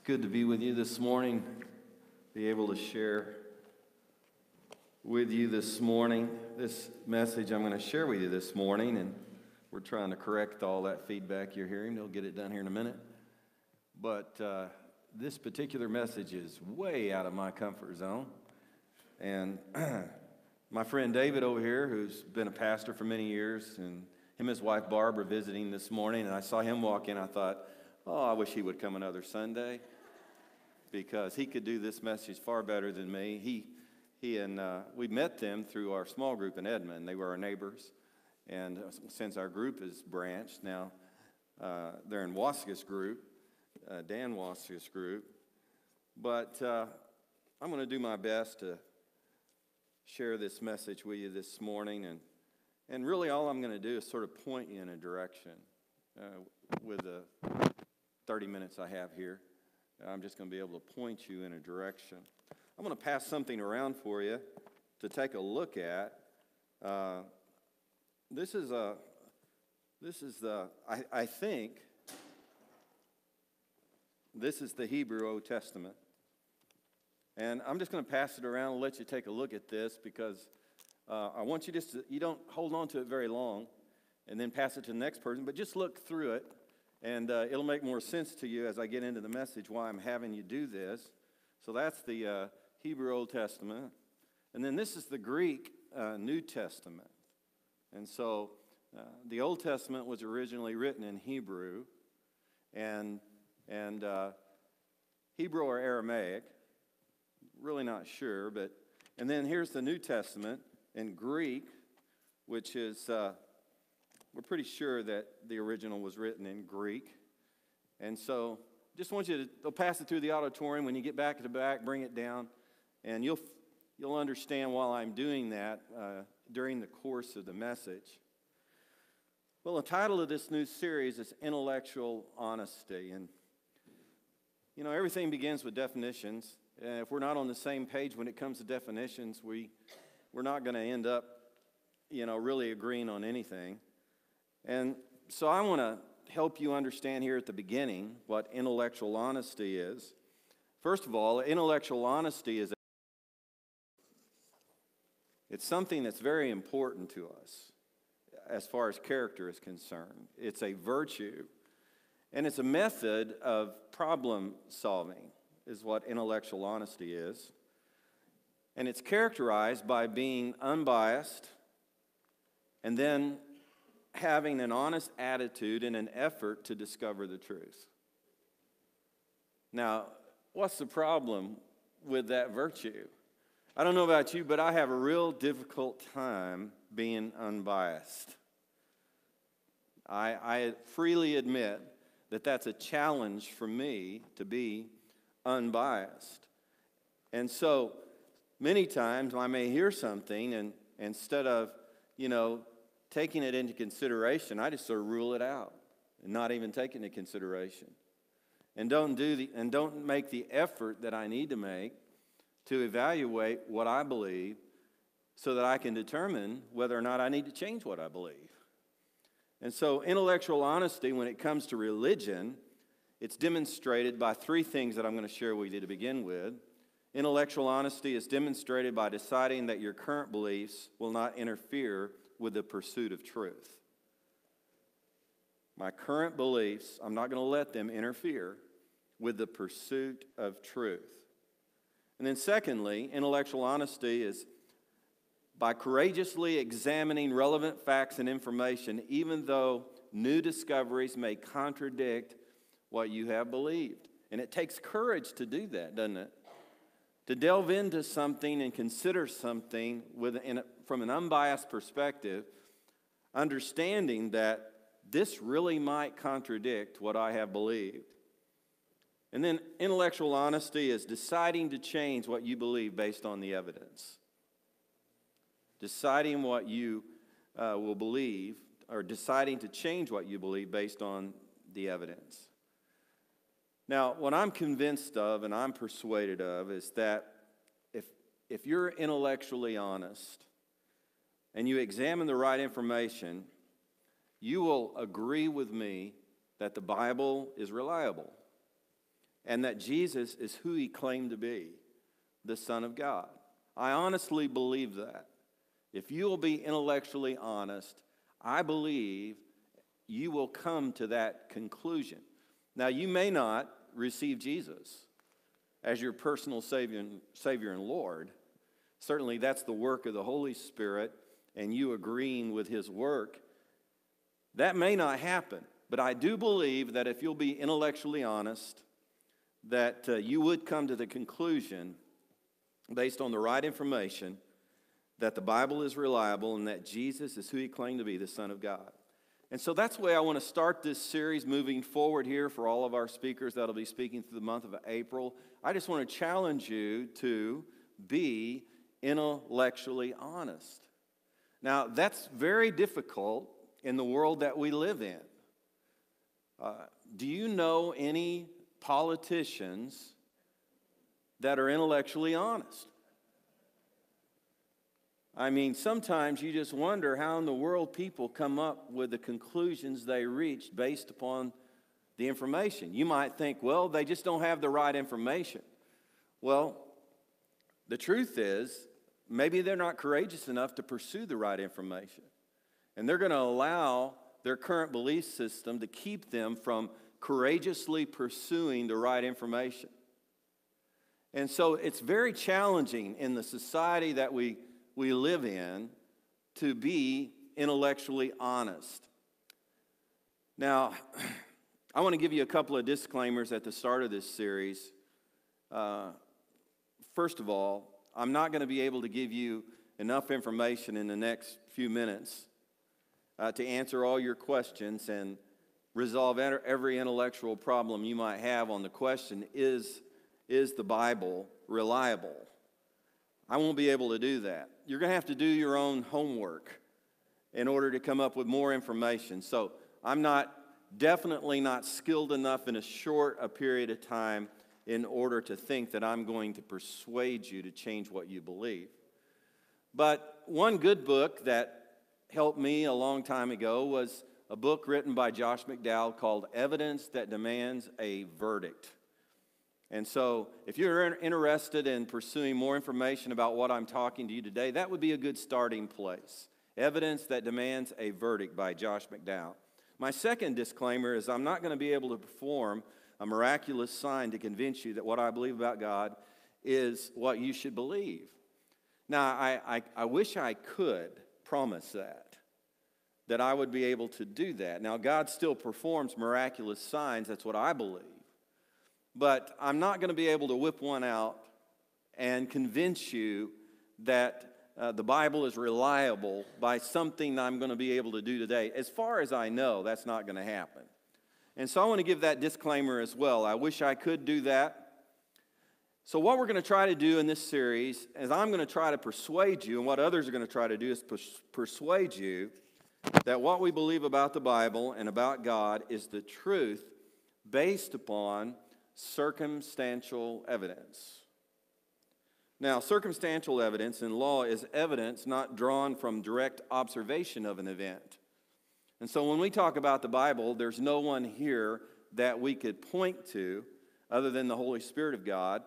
It's good to be with you this morning, be able to share with you this morning. This message I'm going to share with you this morning, and we're trying to correct all that feedback you're hearing. They'll get it done here in a minute. But uh, this particular message is way out of my comfort zone. And my friend David over here, who's been a pastor for many years, and him and his wife Barb visiting this morning, and I saw him walk in. I thought, oh, I wish he would come another Sunday because he could do this message far better than me. He, he and uh, we met them through our small group in Edmond. They were our neighbors. And uh, since our group is branched, now uh, they're in Waska's group, uh, Dan Waska's group. But uh, I'm going to do my best to share this message with you this morning. And, and really, all I'm going to do is sort of point you in a direction uh, with the 30 minutes I have here. I'm just going to be able to point you in a direction. I'm going to pass something around for you to take a look at. Uh, this is a, this is the, I, I think, this is the Hebrew Old Testament. And I'm just going to pass it around and let you take a look at this because uh, I want you just to, you don't hold on to it very long and then pass it to the next person, but just look through it and uh, it'll make more sense to you as I get into the message why I'm having you do this. So that's the uh, Hebrew Old Testament. And then this is the Greek uh, New Testament. And so uh, the Old Testament was originally written in Hebrew, and, and uh, Hebrew or Aramaic, really not sure, but, and then here's the New Testament in Greek, which is uh, we're pretty sure that the original was written in Greek. And so just want you to they'll pass it through the auditorium. When you get back to the back, bring it down, and you'll, you'll understand while I'm doing that uh, during the course of the message. Well, the title of this new series is Intellectual Honesty. And, you know, everything begins with definitions. And if we're not on the same page when it comes to definitions, we, we're not going to end up, you know, really agreeing on anything. And so I want to help you understand here at the beginning what intellectual honesty is. First of all, intellectual honesty is it's something that's very important to us as far as character is concerned. It's a virtue and it's a method of problem solving is what intellectual honesty is. And it's characterized by being unbiased and then having an honest attitude and an effort to discover the truth. Now, what's the problem with that virtue? I don't know about you, but I have a real difficult time being unbiased. I, I freely admit that that's a challenge for me to be unbiased. And so many times I may hear something, and instead of, you know, taking it into consideration, I just sort of rule it out and not even take it into consideration. And don't, do the, and don't make the effort that I need to make to evaluate what I believe so that I can determine whether or not I need to change what I believe. And so, intellectual honesty, when it comes to religion, it's demonstrated by three things that I'm going to share with you to begin with. Intellectual honesty is demonstrated by deciding that your current beliefs will not interfere with the pursuit of truth. My current beliefs, I'm not going to let them interfere with the pursuit of truth. And then, secondly, intellectual honesty is by courageously examining relevant facts and information, even though new discoveries may contradict what you have believed. And it takes courage to do that, doesn't it? To delve into something and consider something with, a, from an unbiased perspective, understanding that this really might contradict what I have believed. And then intellectual honesty is deciding to change what you believe based on the evidence. Deciding what you uh, will believe, or deciding to change what you believe based on the evidence. Now, what I'm convinced of and I'm persuaded of is that if, if you're intellectually honest and you examine the right information, you will agree with me that the Bible is reliable. and that Jesus is who he claimed to be the Son of God. I honestly believe that. If you will be intellectually honest, I believe you will come to that conclusion. Now, you may not receive Jesus as your personal Savior, Savior and Lord. Certainly, that's the work of the Holy Spirit, and you agreeing with His work. That may not happen, but I do believe that if you'll be intellectually honest, that uh, you would come to the conclusion, based on the right information, that the Bible is reliable and that Jesus is who He claimed to be, the Son of God. And so that's the way I want to start this series moving forward here for all of our speakers that'll be speaking through the month of April. I just want to challenge you to be intellectually honest. Now, that's very difficult in the world that we live in. Uh, do you know any politicians that are intellectually honest? I mean, sometimes you just wonder how in the world people come up with the conclusions they reach based upon the information. You might think, well, they just don't have the right information. Well, the truth is, maybe they're not courageous enough to pursue the right information. And they're going to allow their current belief system to keep them from courageously pursuing the right information. And so it's very challenging in the society that we we live in to be intellectually honest. Now, I want to give you a couple of disclaimers at the start of this series. Uh, first of all, I'm not going to be able to give you enough information in the next few minutes uh, to answer all your questions and resolve every intellectual problem you might have on the question is, is the Bible reliable? I won't be able to do that you're going to have to do your own homework in order to come up with more information. So I'm not definitely not skilled enough in a short a period of time in order to think that I'm going to persuade you to change what you believe. But one good book that helped me a long time ago was a book written by Josh McDowell called Evidence That Demands a Verdict. And so, if you're interested in pursuing more information about what I'm talking to you today, that would be a good starting place. Evidence that demands a verdict by Josh McDowell. My second disclaimer is I'm not going to be able to perform a miraculous sign to convince you that what I believe about God is what you should believe. Now, I, I, I wish I could promise that, that I would be able to do that. Now, God still performs miraculous signs, that's what I believe but I'm not going to be able to whip one out and convince you that uh, the Bible is reliable by something that I'm going to be able to do today. As far as I know, that's not going to happen. And so I want to give that disclaimer as well. I wish I could do that. So, what we're going to try to do in this series is I'm going to try to persuade you, and what others are going to try to do is pers- persuade you that what we believe about the Bible and about God is the truth based upon circumstantial evidence. Now, circumstantial evidence in law is evidence not drawn from direct observation of an event. And so when we talk about the Bible, there's no one here that we could point to, other than the Holy Spirit of God,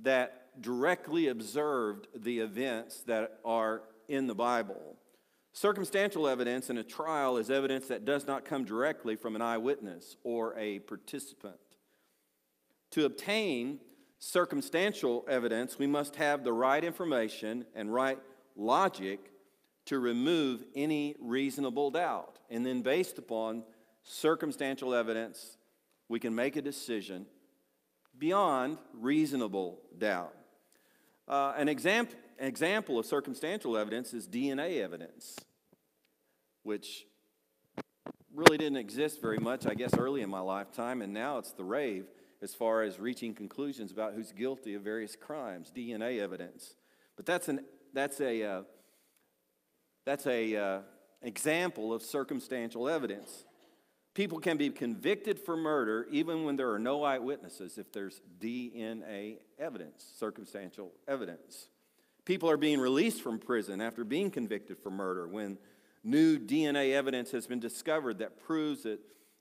that directly observed the events that are in the Bible. Circumstantial evidence in a trial is evidence that does not come directly from an eyewitness or a participant. To obtain circumstantial evidence, we must have the right information and right logic to remove any reasonable doubt. And then, based upon circumstantial evidence, we can make a decision beyond reasonable doubt. Uh, an, example, example of circumstantial evidence is DNA evidence, which really didn't exist very much, I guess, early in my lifetime, and now it's the rave as far as reaching conclusions about who's guilty of various crimes, DNA evidence. But that's an that's a uh, that's a uh, example of circumstantial evidence. People can be convicted for murder even when there are no eyewitnesses if there's DNA evidence, circumstantial evidence. People are being released from prison after being convicted for murder when new DNA evidence has been discovered that proves that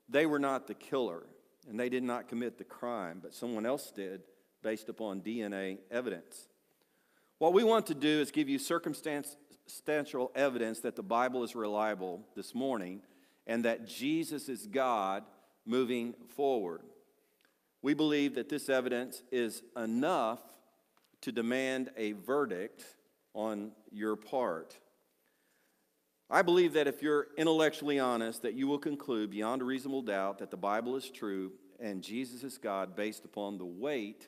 they were not the killer. and they did not commit the crime, but someone else did based upon DNA evidence. What we want to do is give you circumstantial evidence that the Bible is reliable this morning and that Jesus is God moving forward. We believe that this evidence is enough to demand a verdict on your part. I believe that if you're intellectually honest, that you will conclude beyond a reasonable doubt that the Bible is true and Jesus is God based upon the weight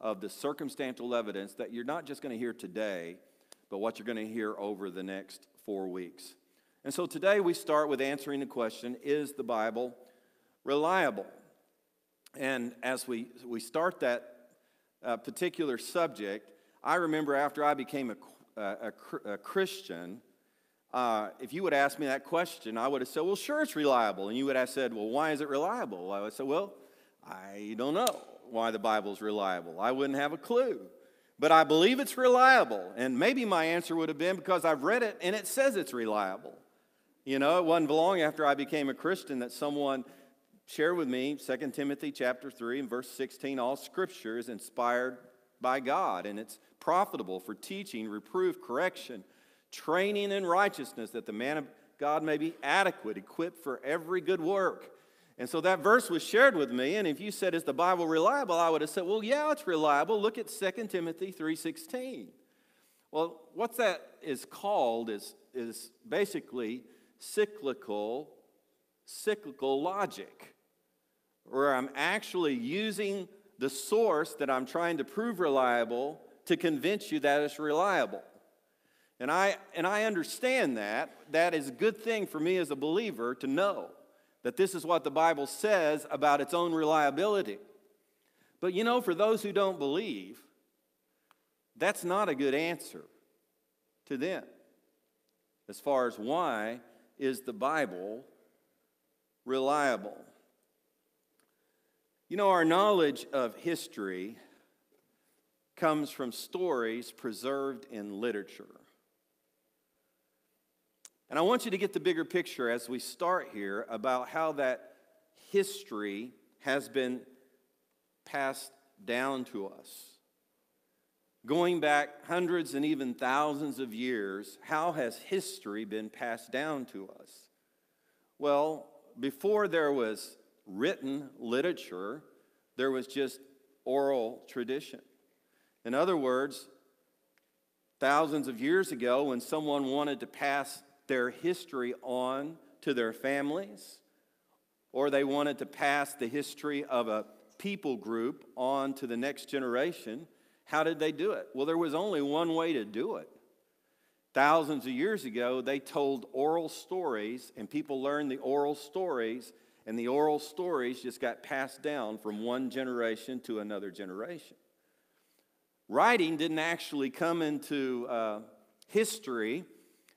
of the circumstantial evidence that you're not just going to hear today, but what you're going to hear over the next four weeks. And so today we start with answering the question Is the Bible reliable? And as we, we start that uh, particular subject, I remember after I became a, a, a Christian, uh, if you would ask me that question, I would have said, Well, sure, it's reliable. And you would have said, Well, why is it reliable? I would say, Well, I don't know why the Bible's reliable. I wouldn't have a clue. But I believe it's reliable. And maybe my answer would have been because I've read it and it says it's reliable. You know, it wasn't long after I became a Christian that someone shared with me 2 Timothy chapter 3 and verse 16 all scripture is inspired by God and it's profitable for teaching, reproof, correction, training in righteousness that the man of God may be adequate, equipped for every good work. And so that verse was shared with me, and if you said, is the Bible reliable? I would have said, well, yeah, it's reliable. Look at 2 Timothy 3.16. Well, what that is called is, is basically cyclical, cyclical logic, where I'm actually using the source that I'm trying to prove reliable to convince you that it's reliable. And I, and I understand that. That is a good thing for me as a believer to know that this is what the Bible says about its own reliability. But you know, for those who don't believe, that's not a good answer to them as far as why is the Bible reliable. You know, our knowledge of history comes from stories preserved in literature. And I want you to get the bigger picture as we start here about how that history has been passed down to us. Going back hundreds and even thousands of years, how has history been passed down to us? Well, before there was written literature, there was just oral tradition. In other words, thousands of years ago, when someone wanted to pass their history on to their families, or they wanted to pass the history of a people group on to the next generation, how did they do it? Well, there was only one way to do it. Thousands of years ago, they told oral stories, and people learned the oral stories, and the oral stories just got passed down from one generation to another generation. Writing didn't actually come into uh, history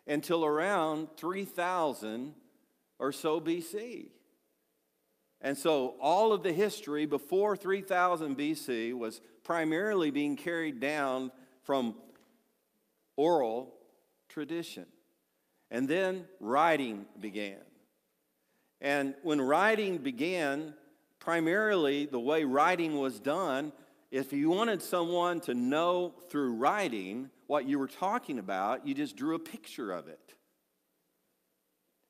until around 3000 or so BC. And so all of the history before 3000 BC was primarily being carried down from oral tradition. And then writing began. And when writing began, primarily the way writing was done, if you wanted someone to know through writing what you were talking about, you just drew a picture of it.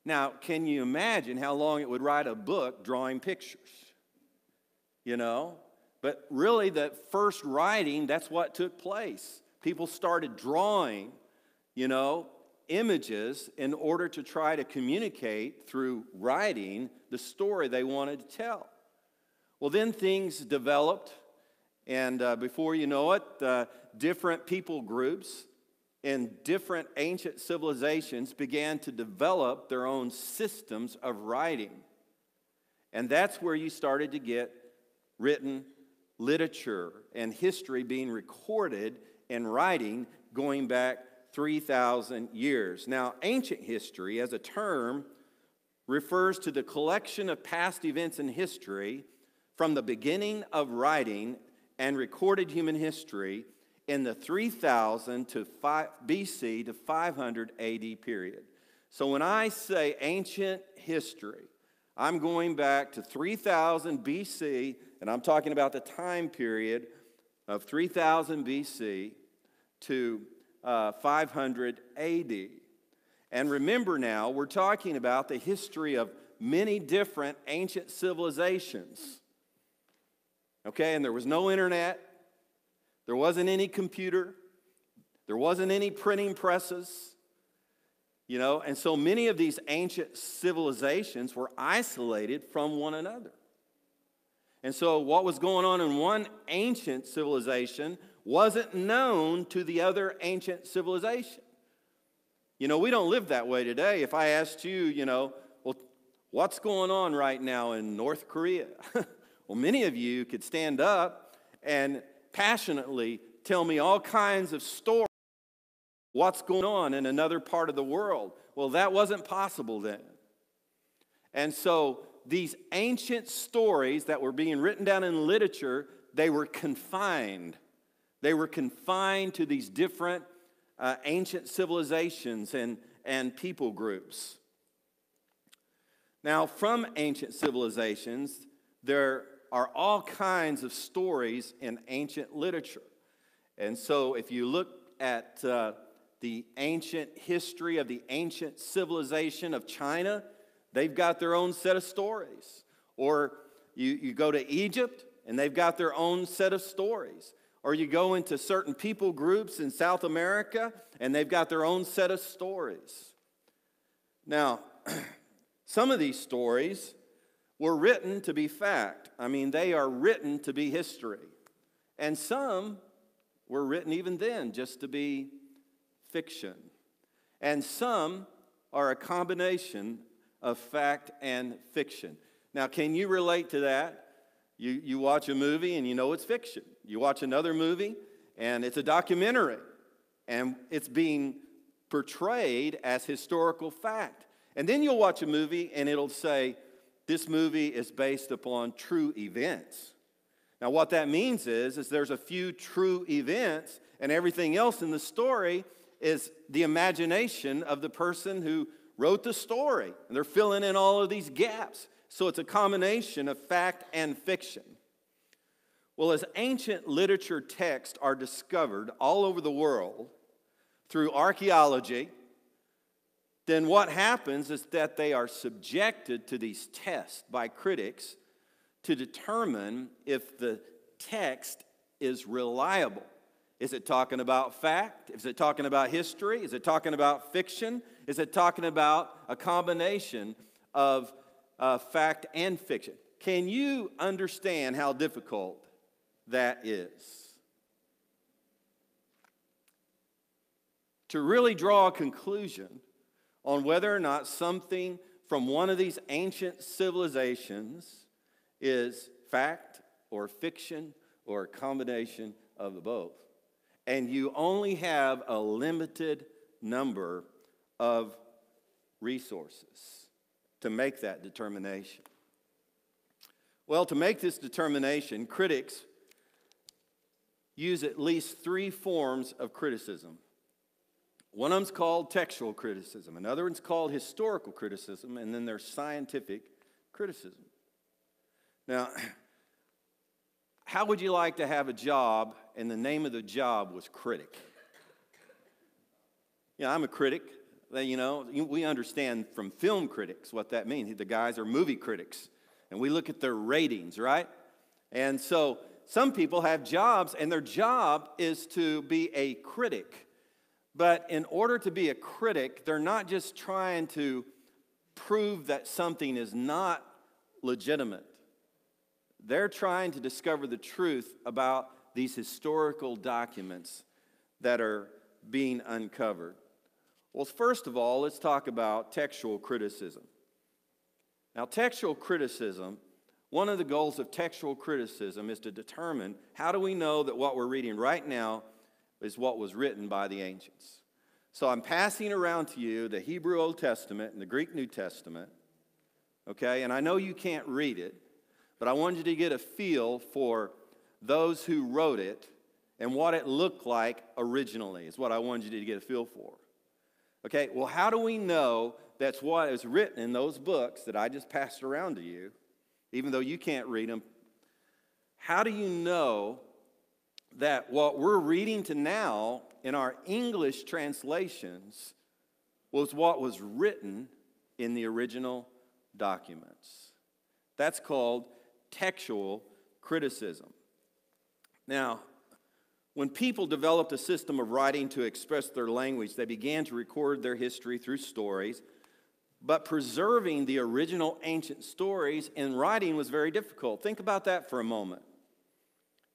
Now, can you imagine how long it would write a book drawing pictures? You know? But really, the first writing, that's what took place. People started drawing, you know, images in order to try to communicate through writing the story they wanted to tell. Well, then things developed and uh, before you know it, uh, different people groups in different ancient civilizations began to develop their own systems of writing. And that's where you started to get written literature and history being recorded in writing going back 3,000 years. Now, ancient history as a term refers to the collection of past events in history from the beginning of writing and recorded human history in the 3000 to 5 BC to 500 AD period. So when I say ancient history, I'm going back to 3000 BC, and I'm talking about the time period of 3000 BC to uh, 500 AD. And remember now, we're talking about the history of many different ancient civilizations. Okay, and there was no internet, there wasn't any computer, there wasn't any printing presses. You know, and so many of these ancient civilizations were isolated from one another. And so, what was going on in one ancient civilization wasn't known to the other ancient civilization. You know, we don't live that way today. If I asked you, you know, well, what's going on right now in North Korea? well, many of you could stand up and passionately tell me all kinds of stories what's going on in another part of the world. Well, that wasn't possible then. And so these ancient stories that were being written down in literature, they were confined. They were confined to these different uh, ancient civilizations and, and people groups. Now, from ancient civilizations, there are all kinds of stories in ancient literature. And so, if you look at uh, the ancient history of the ancient civilization of China, they've got their own set of stories. Or you, you go to Egypt, and they've got their own set of stories. Or you go into certain people groups in South America, and they've got their own set of stories. Now, some of these stories were written to be fact. I mean, they are written to be history. And some were written even then just to be fiction. And some are a combination of fact and fiction. Now, can you relate to that? You, you watch a movie and you know it's fiction. You watch another movie and it's a documentary and it's being portrayed as historical fact. And then you'll watch a movie and it'll say, this movie is based upon true events. Now, what that means is, is there's a few true events, and everything else in the story is the imagination of the person who wrote the story. And they're filling in all of these gaps. So it's a combination of fact and fiction. Well, as ancient literature texts are discovered all over the world through archaeology, then what happens is that they are subjected to these tests by critics to determine if the text is reliable. Is it talking about fact? Is it talking about history? Is it talking about fiction? Is it talking about a combination of uh, fact and fiction? Can you understand how difficult that is? To really draw a conclusion on whether or not something from one of these ancient civilizations is fact or fiction or a combination of the both and you only have a limited number of resources to make that determination. Well, to make this determination, critics use at least three forms of criticism. One of them's called textual criticism, another one's called historical criticism, and then there's scientific criticism. Now, how would you like to have a job and the name of the job was critic? Yeah, I'm a critic. You know, we understand from film critics what that means. The guys are movie critics, and we look at their ratings, right? And so some people have jobs, and their job is to be a critic. But in order to be a critic, they're not just trying to prove that something is not legitimate. They're trying to discover the truth about these historical documents that are being uncovered. Well, first of all, let's talk about textual criticism. Now, textual criticism, one of the goals of textual criticism is to determine how do we know that what we're reading right now is what was written by the ancients. So I'm passing around to you the Hebrew Old Testament and the Greek New Testament, okay? And I know you can't read it, but I wanted you to get a feel for those who wrote it and what it looked like originally, is what I wanted you to get a feel for. Okay, well, how do we know that's what is written in those books that I just passed around to you, even though you can't read them? How do you know that what we're reading to now in our English translations was what was written in the original documents? That's called textual criticism. Now, when people developed a system of writing to express their language, they began to record their history through stories. But preserving the original ancient stories in writing was very difficult. Think about that for a moment.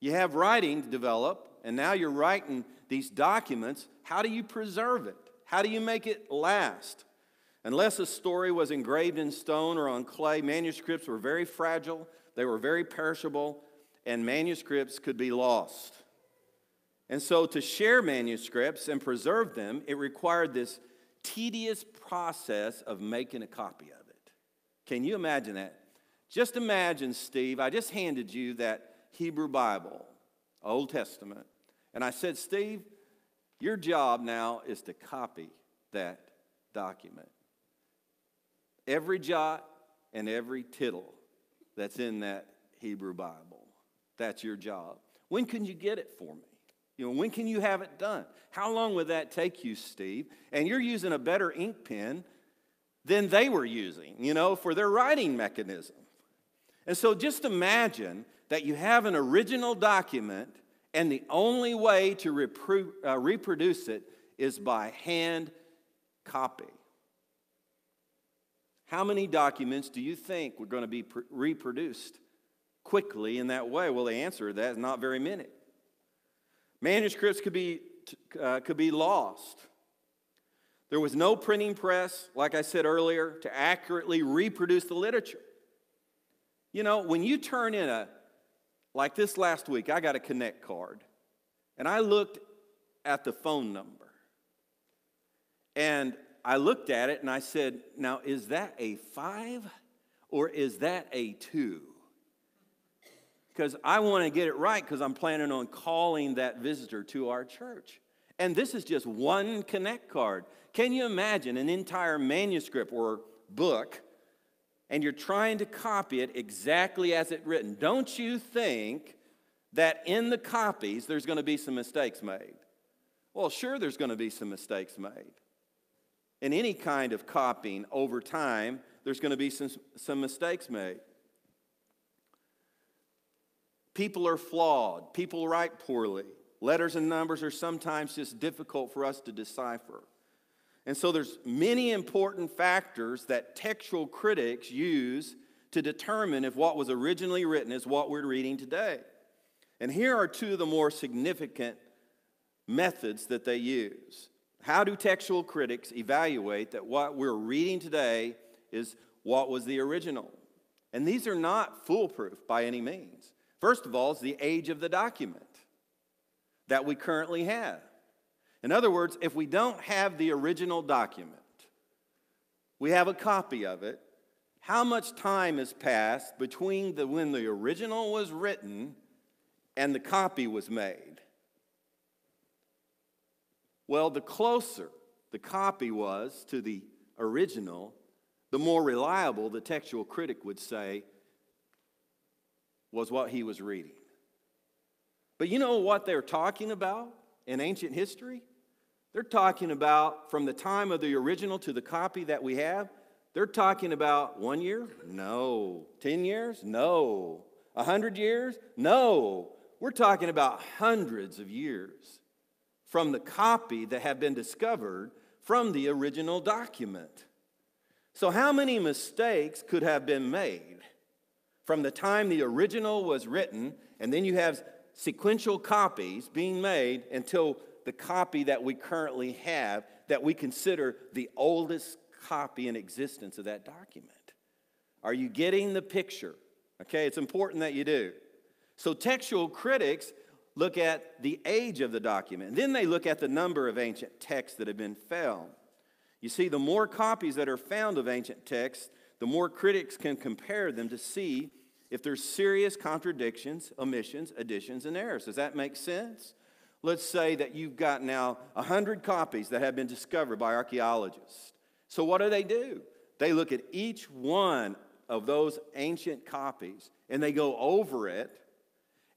You have writing to develop, and now you're writing these documents. How do you preserve it? How do you make it last? Unless a story was engraved in stone or on clay, manuscripts were very fragile, they were very perishable, and manuscripts could be lost. And so, to share manuscripts and preserve them, it required this tedious process of making a copy of it. Can you imagine that? Just imagine, Steve, I just handed you that Hebrew Bible, Old Testament, and I said, Steve, your job now is to copy that document. Every jot and every tittle that's in that Hebrew Bible. That's your job. When can you get it for me? You know, when can you have it done? How long would that take you, Steve? And you're using a better ink pen than they were using, you know, for their writing mechanism. And so just imagine that you have an original document and the only way to repro- uh, reproduce it is by hand copy. How many documents do you think were going to be pr- reproduced quickly in that way? Well, the answer to that is not very many. Manuscripts could be, uh, could be lost. There was no printing press, like I said earlier, to accurately reproduce the literature. You know, when you turn in a, like this last week, I got a Connect card, and I looked at the phone number. And I looked at it and I said, Now, is that a five or is that a two? because I want to get it right because I'm planning on calling that visitor to our church. And this is just one Connect card. Can you imagine an entire manuscript or book and you're trying to copy it exactly as it's written? Don't you think that in the copies there's going to be some mistakes made? Well, sure, there's going to be some mistakes made. In any kind of copying over time, there's going to be some, some mistakes made. People are flawed, people write poorly. Letters and numbers are sometimes just difficult for us to decipher. And so there's many important factors that textual critics use to determine if what was originally written is what we're reading today. And here are two of the more significant methods that they use. How do textual critics evaluate that what we're reading today is what was the original? And these are not foolproof by any means. First of all, is the age of the document that we currently have. In other words, if we don't have the original document, we have a copy of it, how much time has passed between the, when the original was written and the copy was made? Well, the closer the copy was to the original, the more reliable the textual critic would say was what he was reading. But you know what they're talking about in ancient history? They're talking about from the time of the original to the copy that we have, they're talking about one year? No. 10 years? No. A hundred years? No. We're talking about hundreds of years from the copy that have been discovered from the original document. So, how many mistakes could have been made from the time the original was written, and then you have sequential copies being made until the copy that we currently have that we consider the oldest copy in existence of that document. Are you getting the picture? Okay, it's important that you do. So, textual critics look at the age of the document, and then they look at the number of ancient texts that have been found. You see, the more copies that are found of ancient texts, the more critics can compare them to see if there's serious contradictions, omissions, additions, and errors. Does that make sense? Let's say that you've got now 100 copies that have been discovered by archaeologists. So, what do they do? They look at each one of those ancient copies and they go over it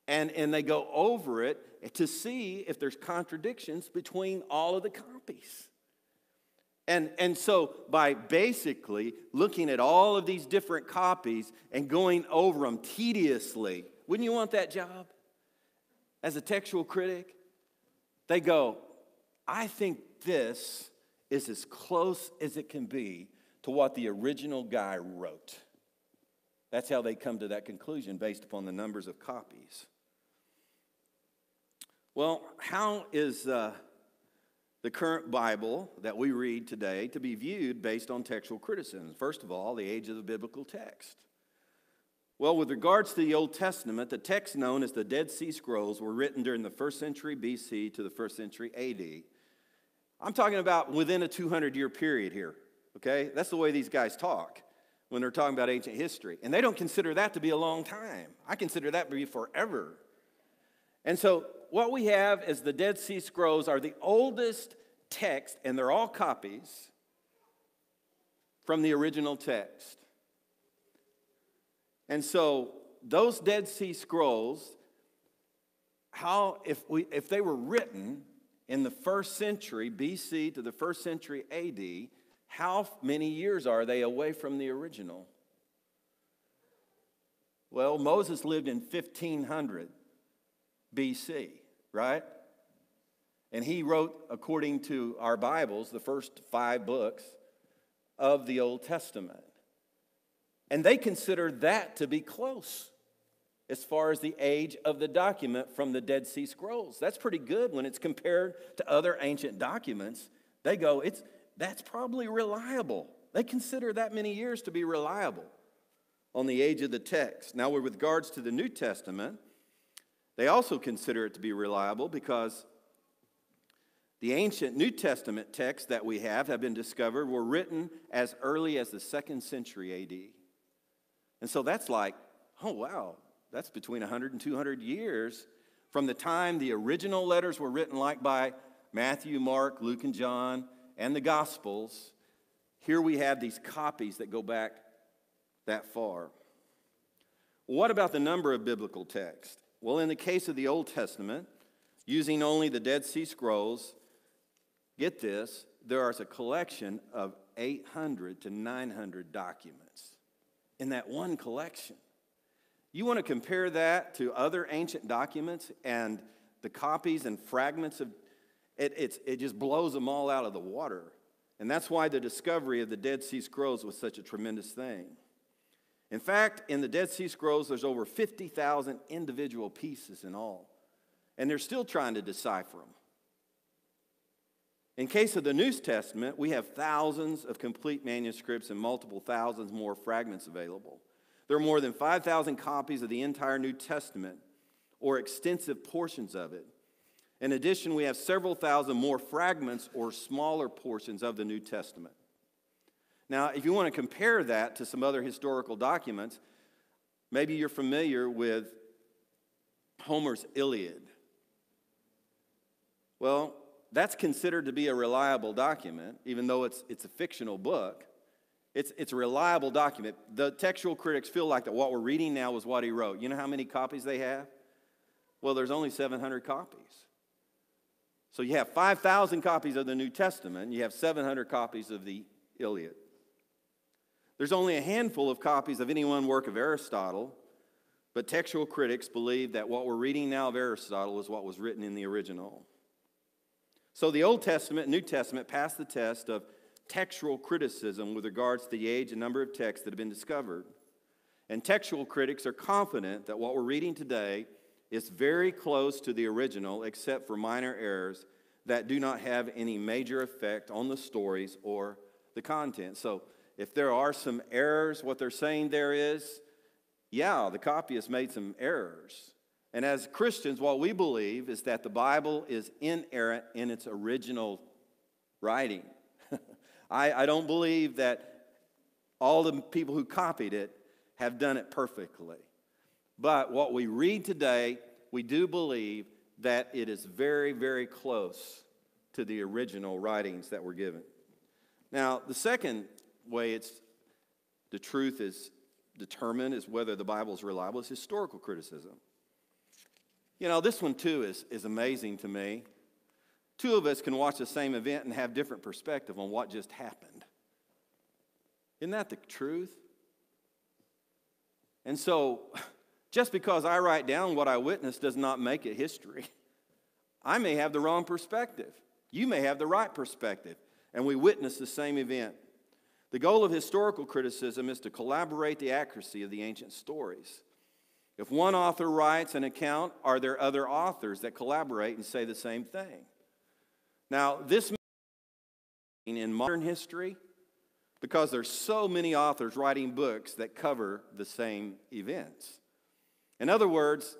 and, and they go over it to see if there's contradictions between all of the copies. And, and so, by basically looking at all of these different copies and going over them tediously, wouldn't you want that job as a textual critic? They go, I think this is as close as it can be to what the original guy wrote. That's how they come to that conclusion based upon the numbers of copies. Well, how is uh, the current Bible that we read today to be viewed based on textual criticism? First of all, the age of the biblical text. Well, with regards to the Old Testament, the texts known as the Dead Sea Scrolls were written during the first century BC to the first century AD. I'm talking about within a 200 year period here, okay? That's the way these guys talk when they're talking about ancient history. And they don't consider that to be a long time. I consider that to be forever. And so what we have is the Dead Sea Scrolls are the oldest text, and they're all copies from the original text. And so those Dead Sea Scrolls, how if we if they were written in the first century BC to the first century AD, how many years are they away from the original? Well, Moses lived in 1500 BC, right? And he wrote, according to our Bibles, the first five books of the Old Testament. And they considered that to be close as far as the age of the document from the Dead Sea Scrolls. That's pretty good when it's compared to other ancient documents. They go, it's, that's probably reliable. They consider that many years to be reliable on the age of the text. Now, with regards to the New Testament, they also consider it to be reliable because the ancient New Testament texts that we have have been discovered were written as early as the second century AD. And so that's like, oh, wow, that's between 100 and 200 years from the time the original letters were written, like by Matthew, Mark, Luke, and John, and the Gospels. Here we have these copies that go back that far. What about the number of biblical texts? Well, in the case of the Old Testament, using only the Dead Sea Scrolls, get this, there is a collection of 800 to 900 documents in that one collection. You want to compare that to other ancient documents and the copies and fragments of it, it just blows them all out of the water. And that's why the discovery of the Dead Sea Scrolls was such a tremendous thing. In fact, in the Dead Sea Scrolls, there's over 50,000 individual pieces in all, and they're still trying to decipher them. In case of the New Testament, we have thousands of complete manuscripts and multiple thousands more fragments available. There are more than 5,000 copies of the entire New Testament or extensive portions of it. In addition, we have several thousand more fragments or smaller portions of the New Testament. Now, if you want to compare that to some other historical documents, maybe you're familiar with Homer's Iliad. Well, that's considered to be a reliable document, even though it's, it's a fictional book. It's, it's a reliable document. The textual critics feel like that what we're reading now was what he wrote. You know how many copies they have? Well, there's only 700 copies. So you have 5,000 copies of the New Testament, you have 700 copies of the Iliad. There's only a handful of copies of any one work of Aristotle, but textual critics believe that what we're reading now of Aristotle is what was written in the original. So the Old Testament and New Testament pass the test of textual criticism with regards to the age and number of texts that have been discovered. And textual critics are confident that what we're reading today is very close to the original, except for minor errors that do not have any major effect on the stories or the content. So if there are some errors, what they're saying there is, yeah, the copyist made some errors. And as Christians, what we believe is that the Bible is inerrant in its original writing. I, I don't believe that all the people who copied it have done it perfectly. But what we read today, we do believe that it is very, very close to the original writings that were given. Now, the second way it's the truth is determined is whether the Bible is reliable is historical criticism. You know, this one too is, is amazing to me. Two of us can watch the same event and have different perspective on what just happened. Isn't that the truth? And so, just because I write down what I witnessed does not make it history. I may have the wrong perspective. You may have the right perspective, and we witness the same event. The goal of historical criticism is to collaborate the accuracy of the ancient stories. If one author writes an account, are there other authors that collaborate and say the same thing? Now, this in modern history because there's so many authors writing books that cover the same events. In other words,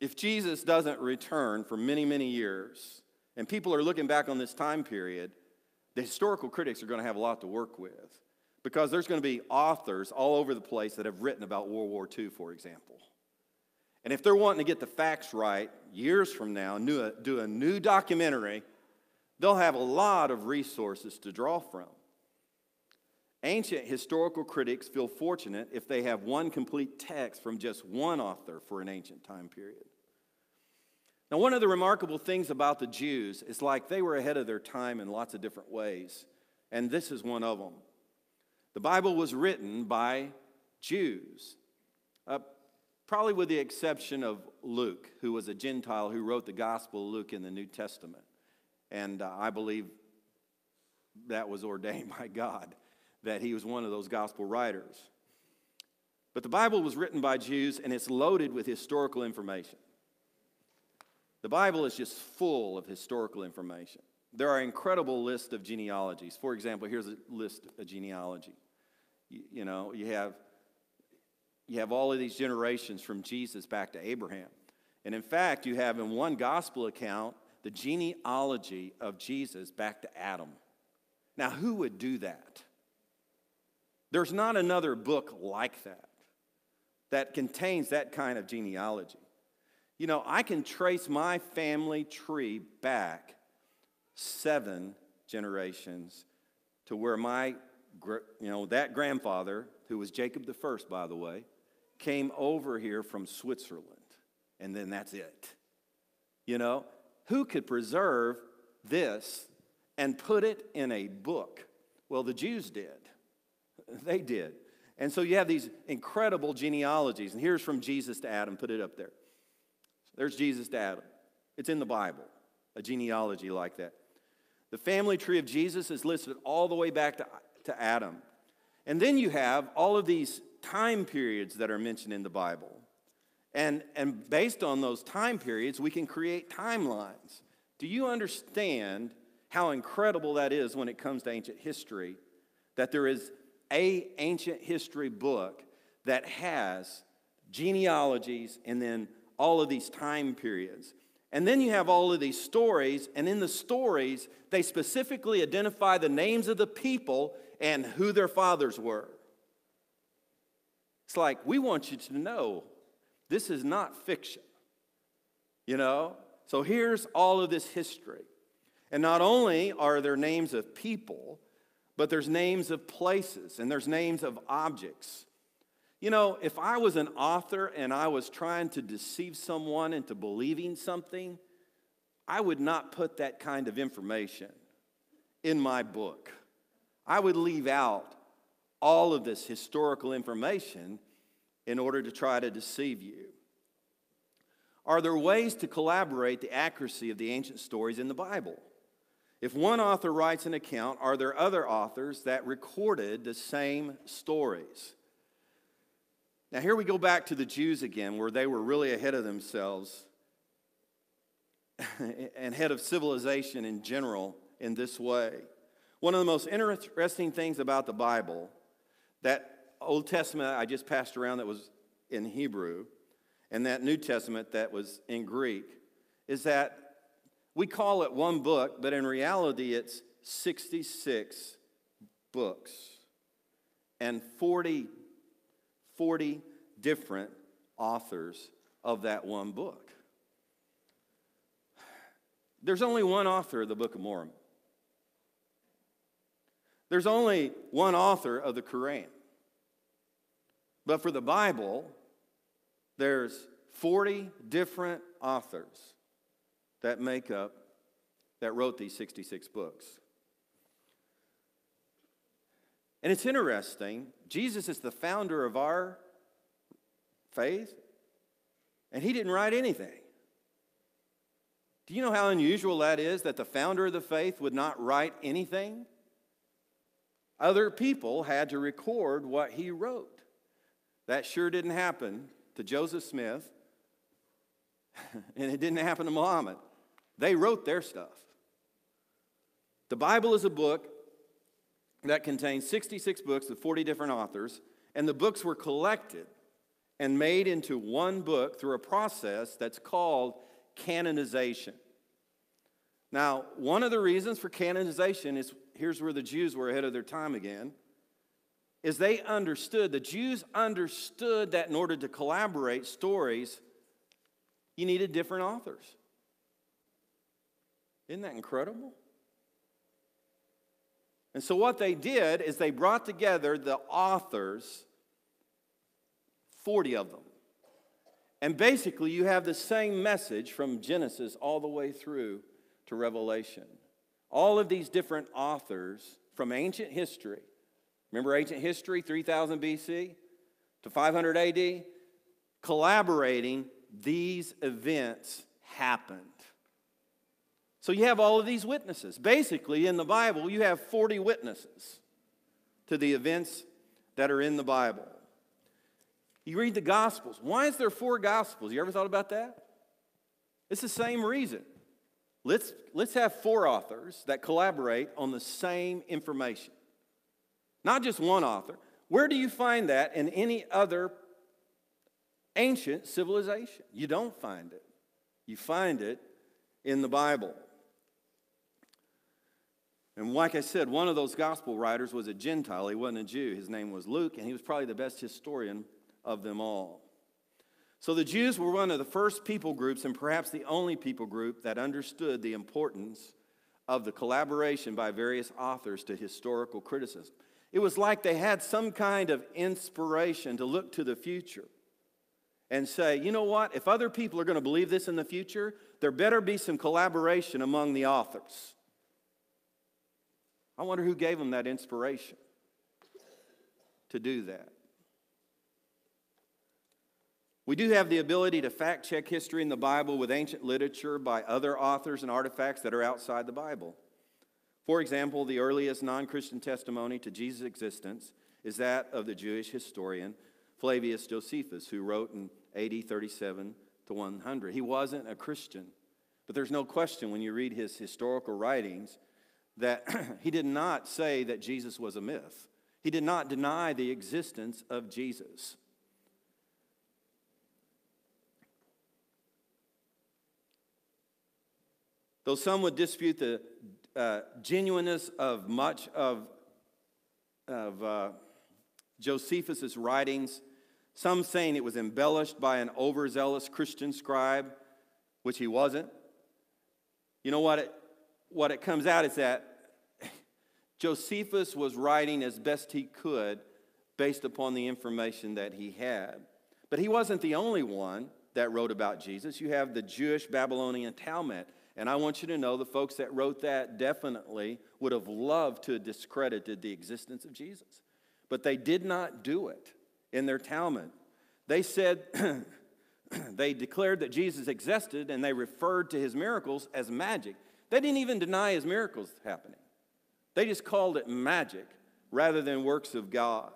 if Jesus doesn't return for many, many years, and people are looking back on this time period, the historical critics are going to have a lot to work with because there's going to be authors all over the place that have written about World War II, for example. And if they're wanting to get the facts right years from now, do a new documentary, they'll have a lot of resources to draw from. Ancient historical critics feel fortunate if they have one complete text from just one author for an ancient time period. Now, one of the remarkable things about the Jews is like they were ahead of their time in lots of different ways, and this is one of them. The Bible was written by Jews, uh, probably with the exception of Luke, who was a Gentile who wrote the Gospel of Luke in the New Testament. And uh, I believe that was ordained by God, that he was one of those gospel writers. But the Bible was written by Jews, and it's loaded with historical information. The Bible is just full of historical information. There are incredible lists of genealogies. For example, here's a list of genealogy. You, you know, you have, you have all of these generations from Jesus back to Abraham. And in fact, you have in one gospel account the genealogy of Jesus back to Adam. Now, who would do that? There's not another book like that that contains that kind of genealogy. You know, I can trace my family tree back seven generations to where my, you know, that grandfather, who was Jacob the first, by the way, came over here from Switzerland. And then that's it. You know, who could preserve this and put it in a book? Well, the Jews did. They did. And so you have these incredible genealogies. And here's from Jesus to Adam, put it up there. There's Jesus to Adam. It's in the Bible, a genealogy like that. The family tree of Jesus is listed all the way back to, to Adam. And then you have all of these time periods that are mentioned in the Bible. And, and based on those time periods, we can create timelines. Do you understand how incredible that is when it comes to ancient history? That there is a ancient history book that has genealogies and then all of these time periods. And then you have all of these stories, and in the stories, they specifically identify the names of the people and who their fathers were. It's like, we want you to know this is not fiction, you know? So here's all of this history. And not only are there names of people, but there's names of places and there's names of objects you know, if I was an author and I was trying to deceive someone into believing something, I would not put that kind of information in my book. I would leave out all of this historical information in order to try to deceive you. Are there ways to collaborate the accuracy of the ancient stories in the Bible? If one author writes an account, are there other authors that recorded the same stories? Now, here we go back to the Jews again, where they were really ahead of themselves and head of civilization in general in this way. One of the most interesting things about the Bible, that Old Testament I just passed around that was in Hebrew, and that New Testament that was in Greek, is that we call it one book, but in reality it's 66 books and 40 40 different authors of that one book. there's only one author of the Book of Mormon. There's only one author of the Quran. But for the Bible, there's 40 different authors that make up, that wrote these 66 books. And it's interesting, Jesus is the founder of our faith, and he didn't write anything. Do you know how unusual that is that the founder of the faith would not write anything? Other people had to record what he wrote. That sure didn't happen to Joseph Smith, and it didn't happen to Muhammad. They wrote their stuff. The Bible is a book that contains 66 books of 40 different authors, and the books were collected and made into one book through a process that's called canonization. Now, one of the reasons for canonization is here's where the Jews were ahead of their time again is they understood, the Jews understood that in order to collaborate stories, you needed different authors. Isn't that incredible? And so, what they did is they brought together the authors, 40 of them. And basically, you have the same message from Genesis all the way through to Revelation. All of these different authors from ancient history Remember ancient history, 3000 BC to 500 AD? Collaborating, these events happened. So you have all of these witnesses. Basically, in the Bible, you have 40 witnesses to the events that are in the Bible. You read the Gospels. Why is there four Gospels? You ever thought about that? It's the same reason. Let's, let's have four authors that collaborate on the same information not just one author. Where do you find that in any other ancient civilization? You don't find it. You find it in the Bible. And like I said, one of those gospel writers was a Gentile. He wasn't a Jew. His name was Luke, and he was probably the best historian of them all. So the Jews were one of the first people groups, and perhaps the only people group, that understood the importance of the collaboration by various authors to historical criticism. It was like they had some kind of inspiration to look to the future and say, you know what? If other people are going to believe this in the future, there better be some collaboration among the authors. I wonder who gave them that inspiration to do that. We do have the ability to fact check history in the Bible with ancient literature by other authors and artifacts that are outside the Bible. For example, the earliest non Christian testimony to Jesus' existence is that of the Jewish historian Flavius Josephus, who wrote in AD 37 to 100. He wasn't a Christian, but there's no question when you read his historical writings that he did not say that Jesus was a myth. He did not deny the existence of Jesus. Though some would dispute the uh, genuineness of much of, of uh, Josephus' writings, some saying it was embellished by an overzealous Christian scribe, which he wasn't. You know what it, what it comes out is that Josephus was writing as best he could based upon the information that he had. But he wasn't the only one that wrote about Jesus. You have the Jewish Babylonian Talmud and I want you to know the folks that wrote that definitely would have loved to have discredited the existence of Jesus. But they did not do it in their Talmud. They said, they declared that Jesus existed and they referred to his miracles as magic. They didn't even deny his miracles happening, they just called it magic rather than works of God.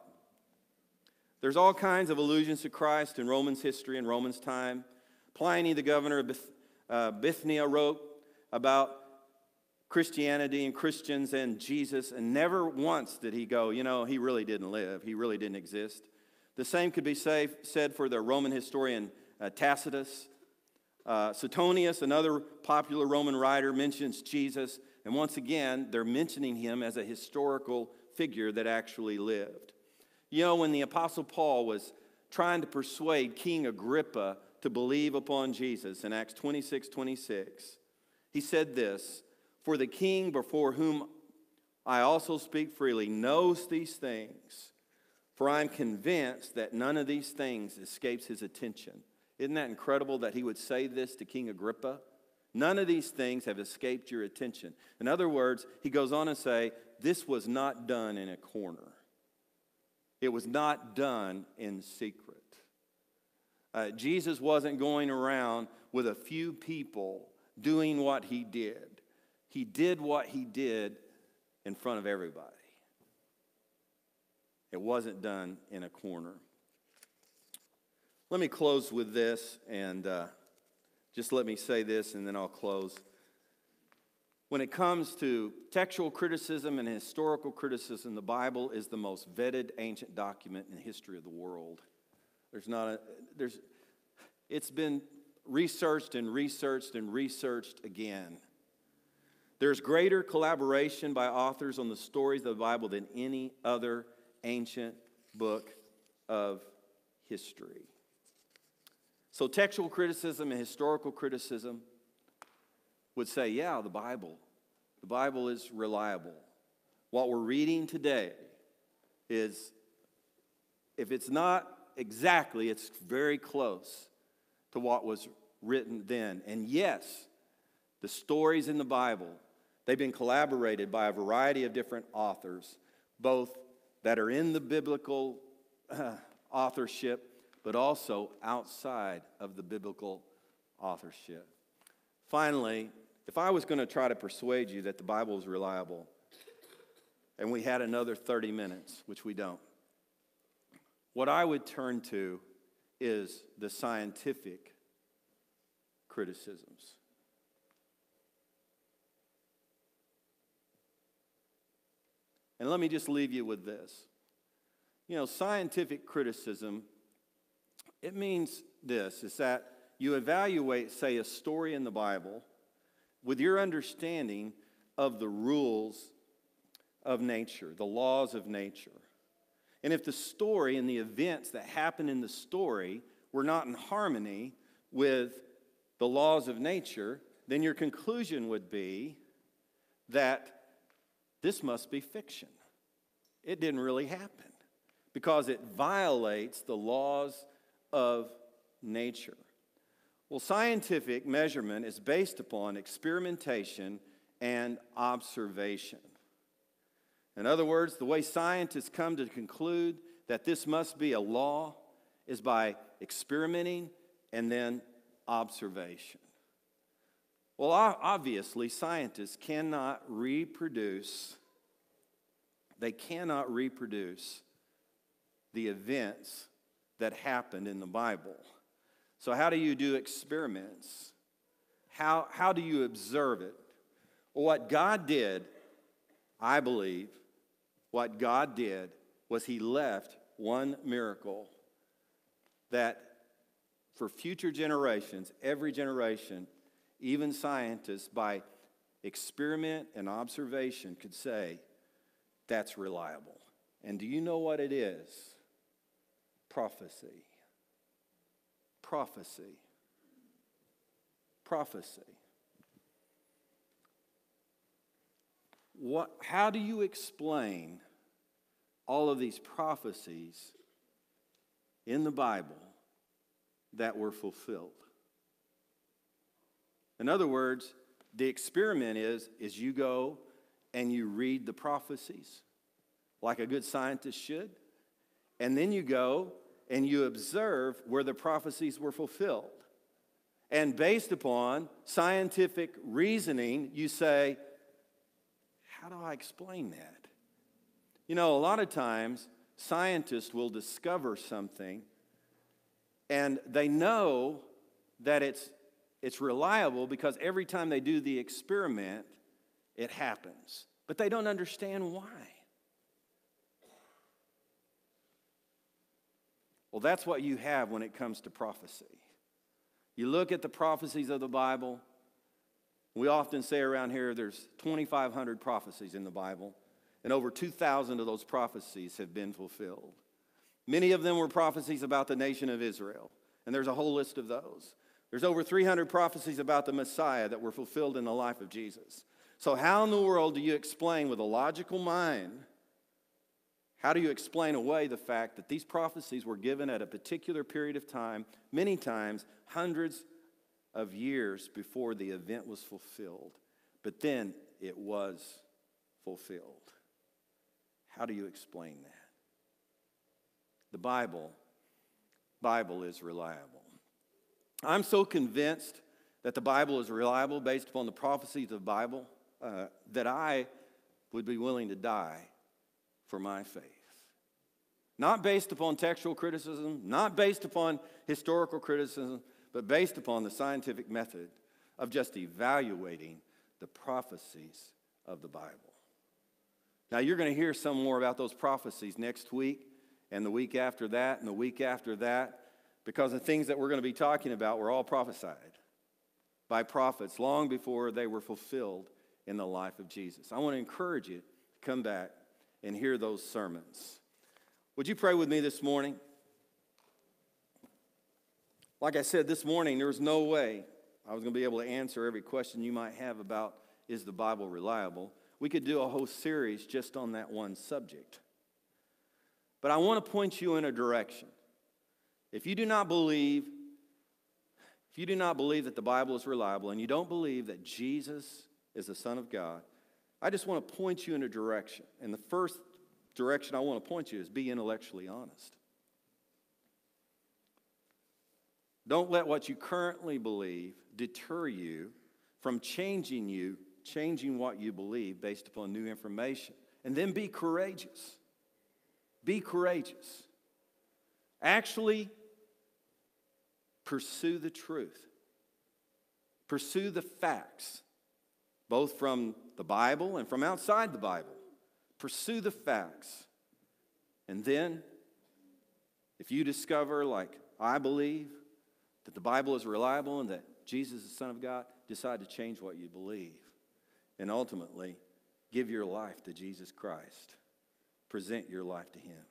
There's all kinds of allusions to Christ in Romans history and Romans time. Pliny, the governor of uh, Bithynia, wrote about Christianity and Christians and Jesus, and never once did he go, you know, he really didn't live, he really didn't exist. The same could be say, said for the Roman historian uh, Tacitus. Uh, Suetonius, another popular Roman writer, mentions Jesus, and once again, they're mentioning him as a historical figure that actually lived. You know, when the Apostle Paul was trying to persuade King Agrippa to believe upon Jesus in Acts 26 26, He said this For the king before whom I also speak freely knows these things, for I am convinced that none of these things escapes his attention. Isn't that incredible that he would say this to King Agrippa? None of these things have escaped your attention. In other words, he goes on to say, This was not done in a corner, it was not done in secret. Uh, Jesus wasn't going around with a few people doing what he did, he did what he did in front of everybody. It wasn't done in a corner. Let me close with this and. Uh, just let me say this and then I'll close. When it comes to textual criticism and historical criticism, the Bible is the most vetted ancient document in the history of the world. There's not a, there's, it's been researched and researched and researched again. There's greater collaboration by authors on the stories of the Bible than any other ancient book of history. So, textual criticism and historical criticism would say, yeah, the Bible, the Bible is reliable. What we're reading today is, if it's not exactly, it's very close to what was written then. And yes, the stories in the Bible, they've been collaborated by a variety of different authors, both that are in the biblical uh, authorship but also outside of the biblical authorship. Finally, if I was going to try to persuade you that the Bible is reliable, and we had another 30 minutes, which we don't, what I would turn to is the scientific criticisms. And let me just leave you with this. You know, scientific criticism it means this is that you evaluate, say, a story in the Bible with your understanding of the rules of nature, the laws of nature. And if the story and the events that happen in the story were not in harmony with the laws of nature, then your conclusion would be that this must be fiction. It didn't really happen because it violates the laws of nature. Well, scientific measurement is based upon experimentation and observation. In other words, the way scientists come to conclude that this must be a law is by experimenting and then observation. Well, obviously, scientists cannot reproduce, they cannot reproduce the events that happened in the Bible. So, how do you do experiments? How, how do you observe it? Well, what God did, I believe, what God did was He left one miracle that for future generations, every generation, even scientists, by experiment and observation, could say, that's reliable. And do you know what it is? prophecy. Prophecy. Prophecy. What, how do you explain all of these prophecies in the Bible that were fulfilled? In other words, the experiment is, is you go and you read the prophecies like a good scientist should, and then you go and you observe where the prophecies were fulfilled. And based upon scientific reasoning, you say, How do I explain that? You know, a lot of times scientists will discover something and they know that it's, it's reliable because every time they do the experiment, it happens. But they don't understand why. Well, that's what you have when it comes to prophecy. You look at the prophecies of the Bible. We often say around here there's 2,500 prophecies in the Bible, and over 2,000 of those prophecies have been fulfilled. Many of them were prophecies about the nation of Israel, and there's a whole list of those. There's over 300 prophecies about the Messiah that were fulfilled in the life of Jesus. So, how in the world do you explain with a logical mind? How do you explain away the fact that these prophecies were given at a particular period of time, many times hundreds of years before the event was fulfilled? But then it was fulfilled. How do you explain that? The Bible, Bible is reliable. I'm so convinced that the Bible is reliable based upon the prophecies of the Bible uh, that I would be willing to die for my faith. Not based upon textual criticism, not based upon historical criticism, but based upon the scientific method of just evaluating the prophecies of the Bible. Now, you're going to hear some more about those prophecies next week, and the week after that, and the week after that, because the things that we're going to be talking about were all prophesied by prophets long before they were fulfilled in the life of Jesus. I want to encourage you to come back and hear those sermons. Would you pray with me this morning? Like I said this morning, there was no way I was going to be able to answer every question you might have about is the Bible reliable. We could do a whole series just on that one subject. But I want to point you in a direction. If you do not believe, if you do not believe that the Bible is reliable and you don't believe that Jesus is the Son of God, I just want to point you in a direction. And the first direction I want to point you is be intellectually honest. Don't let what you currently believe deter you from changing you, changing what you believe based upon new information. And then be courageous. Be courageous. Actually, pursue the truth. Pursue the facts, both from the Bible and from outside the Bible. Pursue the facts. And then, if you discover, like I believe, that the Bible is reliable and that Jesus is the Son of God, decide to change what you believe. And ultimately, give your life to Jesus Christ. Present your life to Him.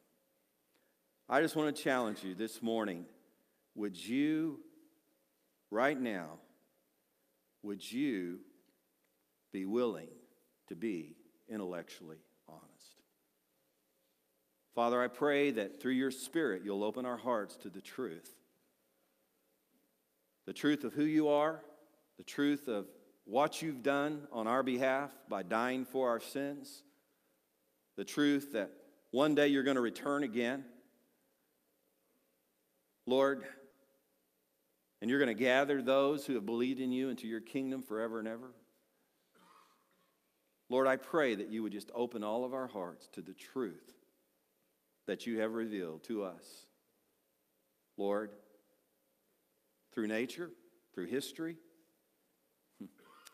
I just want to challenge you this morning. Would you, right now, would you be willing to be intellectually honest? Father, I pray that through your Spirit you'll open our hearts to the truth the truth of who you are, the truth of what you've done on our behalf by dying for our sins, the truth that one day you're going to return again. Lord, and you're going to gather those who have believed in you into your kingdom forever and ever. Lord, I pray that you would just open all of our hearts to the truth that you have revealed to us. Lord, through nature, through history,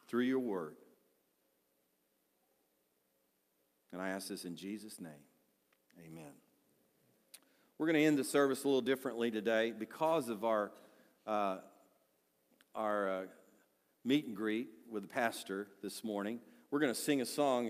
through your word. And I ask this in Jesus' name. Amen. We're going to end the service a little differently today because of our, uh, our uh, meet and greet with the pastor this morning. We're going to sing a song.